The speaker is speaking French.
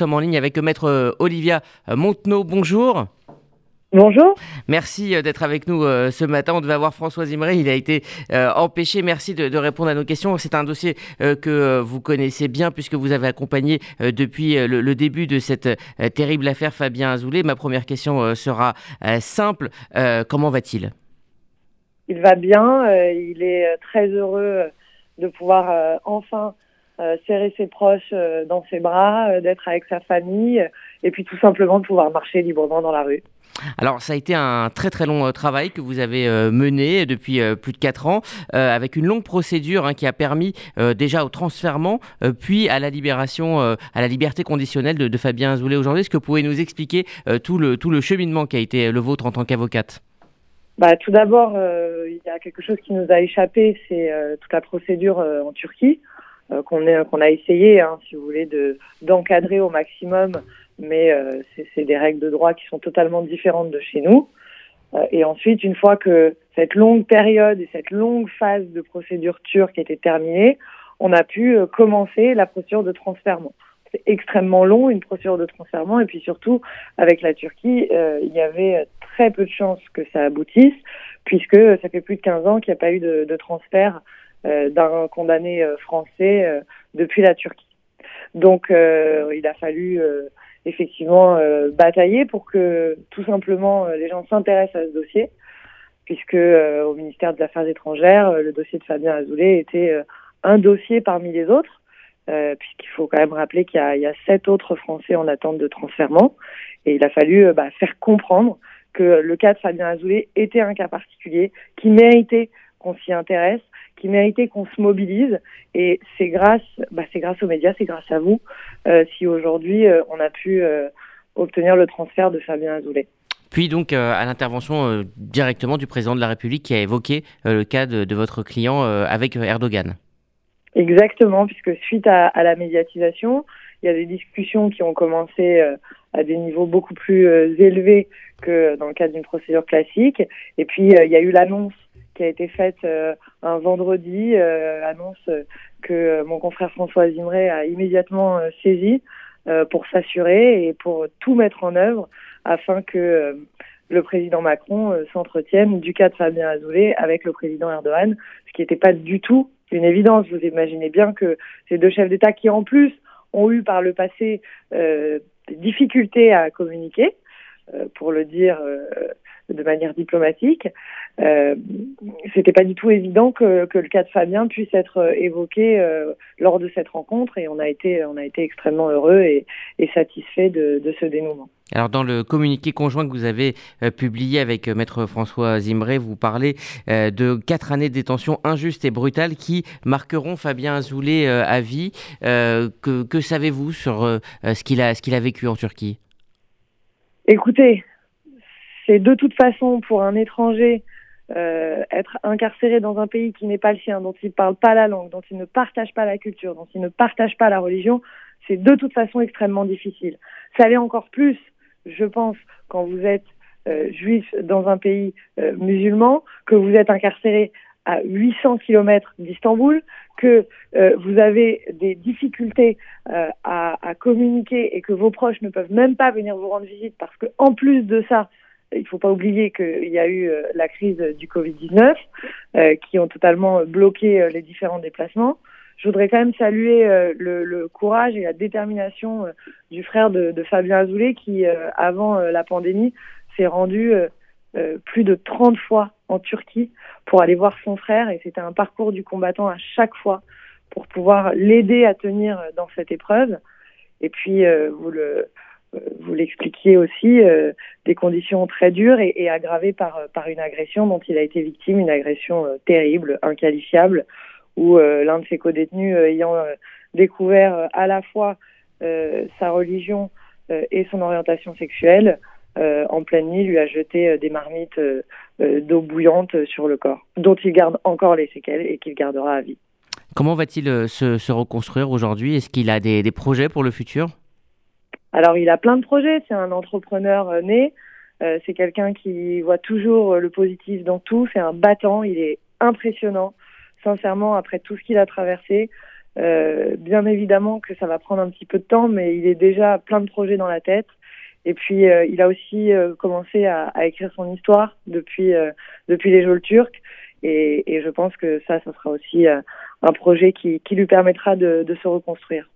sommes en ligne avec maître Olivia Montenot. Bonjour. Bonjour. Merci d'être avec nous ce matin. On devait avoir François Imré, il a été empêché. Merci de, répondre à nos questions. C'est un dossier que vous connaissez bien puisque vous avez accompagné depuis le, début de cette terrible affaire Fabien Azoulay. Ma première question sera simple. comment va-t-il? Il va bien. il est très heureux de pouvoir enfin euh, serrer ses proches euh, dans ses bras, euh, d'être avec sa famille et puis tout simplement de pouvoir marcher librement dans la rue. Alors ça a été un très très long travail que vous avez mené depuis plus de 4 ans avec une longue procédure hein, qui a permis déjà au transfèrement puis à la libération, à la liberté conditionnelle de, Fabien Azoulay aujourd'hui. Est-ce que vous pouvez nous expliquer tout, le, tout le cheminement qui a été le vôtre en tant qu'avocate? Bah, tout d'abord, il y a quelque chose qui nous a échappé, c'est toute la procédure en Turquie. Euh, qu'on a essayé, hein, si vous voulez, de d'encadrer au maximum, mais euh, c'est des règles de droit qui sont totalement différentes de chez nous. Euh, et ensuite, une fois que cette longue période et cette longue phase de procédure turque était terminée, on a pu commencer la procédure de transfèrement. C'est extrêmement long, une procédure de transfèrement, et puis surtout, avec la Turquie, il y avait très peu de chances que ça aboutisse, puisque ça fait plus de 15 ans qu'il n'y a pas eu de, transfert d'un condamné euh, français euh, depuis la Turquie. Donc il a fallu effectivement batailler pour que tout simplement les gens s'intéressent à ce dossier, puisque au ministère des Affaires étrangères, le dossier de Fabien Azoulay était un dossier parmi les autres, puisqu'il faut quand même rappeler qu'il y, y, a sept autres Français en attente de transfèrement, et il a fallu bah, faire comprendre que le cas de Fabien Azoulay était un cas particulier qui méritait qu'on s'y intéresse, qui méritait qu'on se mobilise. Et c'est grâce, bah, c'est grâce aux médias, c'est grâce à vous, euh, si aujourd'hui euh, on a pu euh, obtenir le transfert de Fabien Azoulay. Puis donc à l'intervention directement du président de la République qui a évoqué le cas de, votre client avec Erdogan. Exactement, puisque suite à, à, la médiatisation, il y a des discussions qui ont commencé à des niveaux beaucoup plus élevés que dans le cadre d'une procédure classique. Et puis il y a eu l'annonce qui a été faite euh, un vendredi, euh, annonce que mon confrère François Zimré a immédiatement euh, saisi pour s'assurer et pour tout mettre en œuvre afin que le président Macron s'entretienne du cas de Fabien Azoulay avec le président Erdogan, ce qui n'était pas du tout une évidence. Vous imaginez bien que ces deux chefs d'État qui en plus ont eu par le passé des difficultés à communiquer, pour le dire de manière diplomatique, euh, c'était pas du tout évident que, le cas de Fabien puisse être euh, évoqué euh, lors de cette rencontre et on a été, on a été extrêmement heureux et, et satisfait de, ce dénouement. Alors dans le communiqué conjoint que vous avez euh, publié avec maître François Zimré, vous parlez de quatre années de détention injuste et brutale qui marqueront Fabien Azoulay à vie. que, savez-vous sur ce qu'il a, qu'il a vécu en Turquie? Écoutez, c'est de toute façon pour un étranger euh, être incarcéré dans un pays qui n'est pas le sien, dont il ne parle pas la langue, dont il ne partage pas la culture, dont il ne partage pas la religion, c'est de toute façon extrêmement difficile. Ça l'est encore plus, je pense, quand vous êtes euh, juif dans un pays euh, musulman, que vous êtes incarcéré à 800 km d'Istanbul, que euh, vous avez des difficultés euh, à, communiquer et que vos proches ne peuvent même pas venir vous rendre visite parce que en plus de ça, il ne faut pas oublier qu'il y a eu euh, la crise du Covid-19 euh, qui ont totalement bloqué les différents déplacements. Je voudrais quand même saluer le, le, courage et la détermination du frère de, de Fabien Azoulay qui, avant la pandémie, s'est rendu plus de 30 fois en Turquie pour aller voir son frère et c'était un parcours du combattant à chaque fois pour pouvoir l'aider à tenir dans cette épreuve. Et puis, vous le vous l'expliquiez aussi, euh, des conditions très dures et, et, aggravées par, par une agression dont il a été victime, une agression euh, terrible, inqualifiable, où euh, l'un de ses co-détenus ayant découvert à la fois sa religion et son orientation sexuelle, en pleine nuit, lui a jeté des marmites d'eau bouillante sur le corps, dont il garde encore les séquelles et qu'il gardera à vie. Comment va-t-il se, se, reconstruire aujourd'hui? Est-ce qu'il a des, des projets pour le futur? Alors, il a plein de projets. C'est un entrepreneur euh, né. Euh, c'est quelqu'un qui voit toujours euh, le positif dans tout. C'est un battant. Il est impressionnant. Sincèrement, après tout ce qu'il a traversé, bien évidemment que ça va prendre un petit peu de temps, mais il est déjà plein de projets dans la tête. Et puis, il a aussi commencé à, écrire son histoire depuis, depuis les Jeux turcs. Et, et, je pense que ça, ça sera aussi un projet qui, qui lui permettra de, de se reconstruire.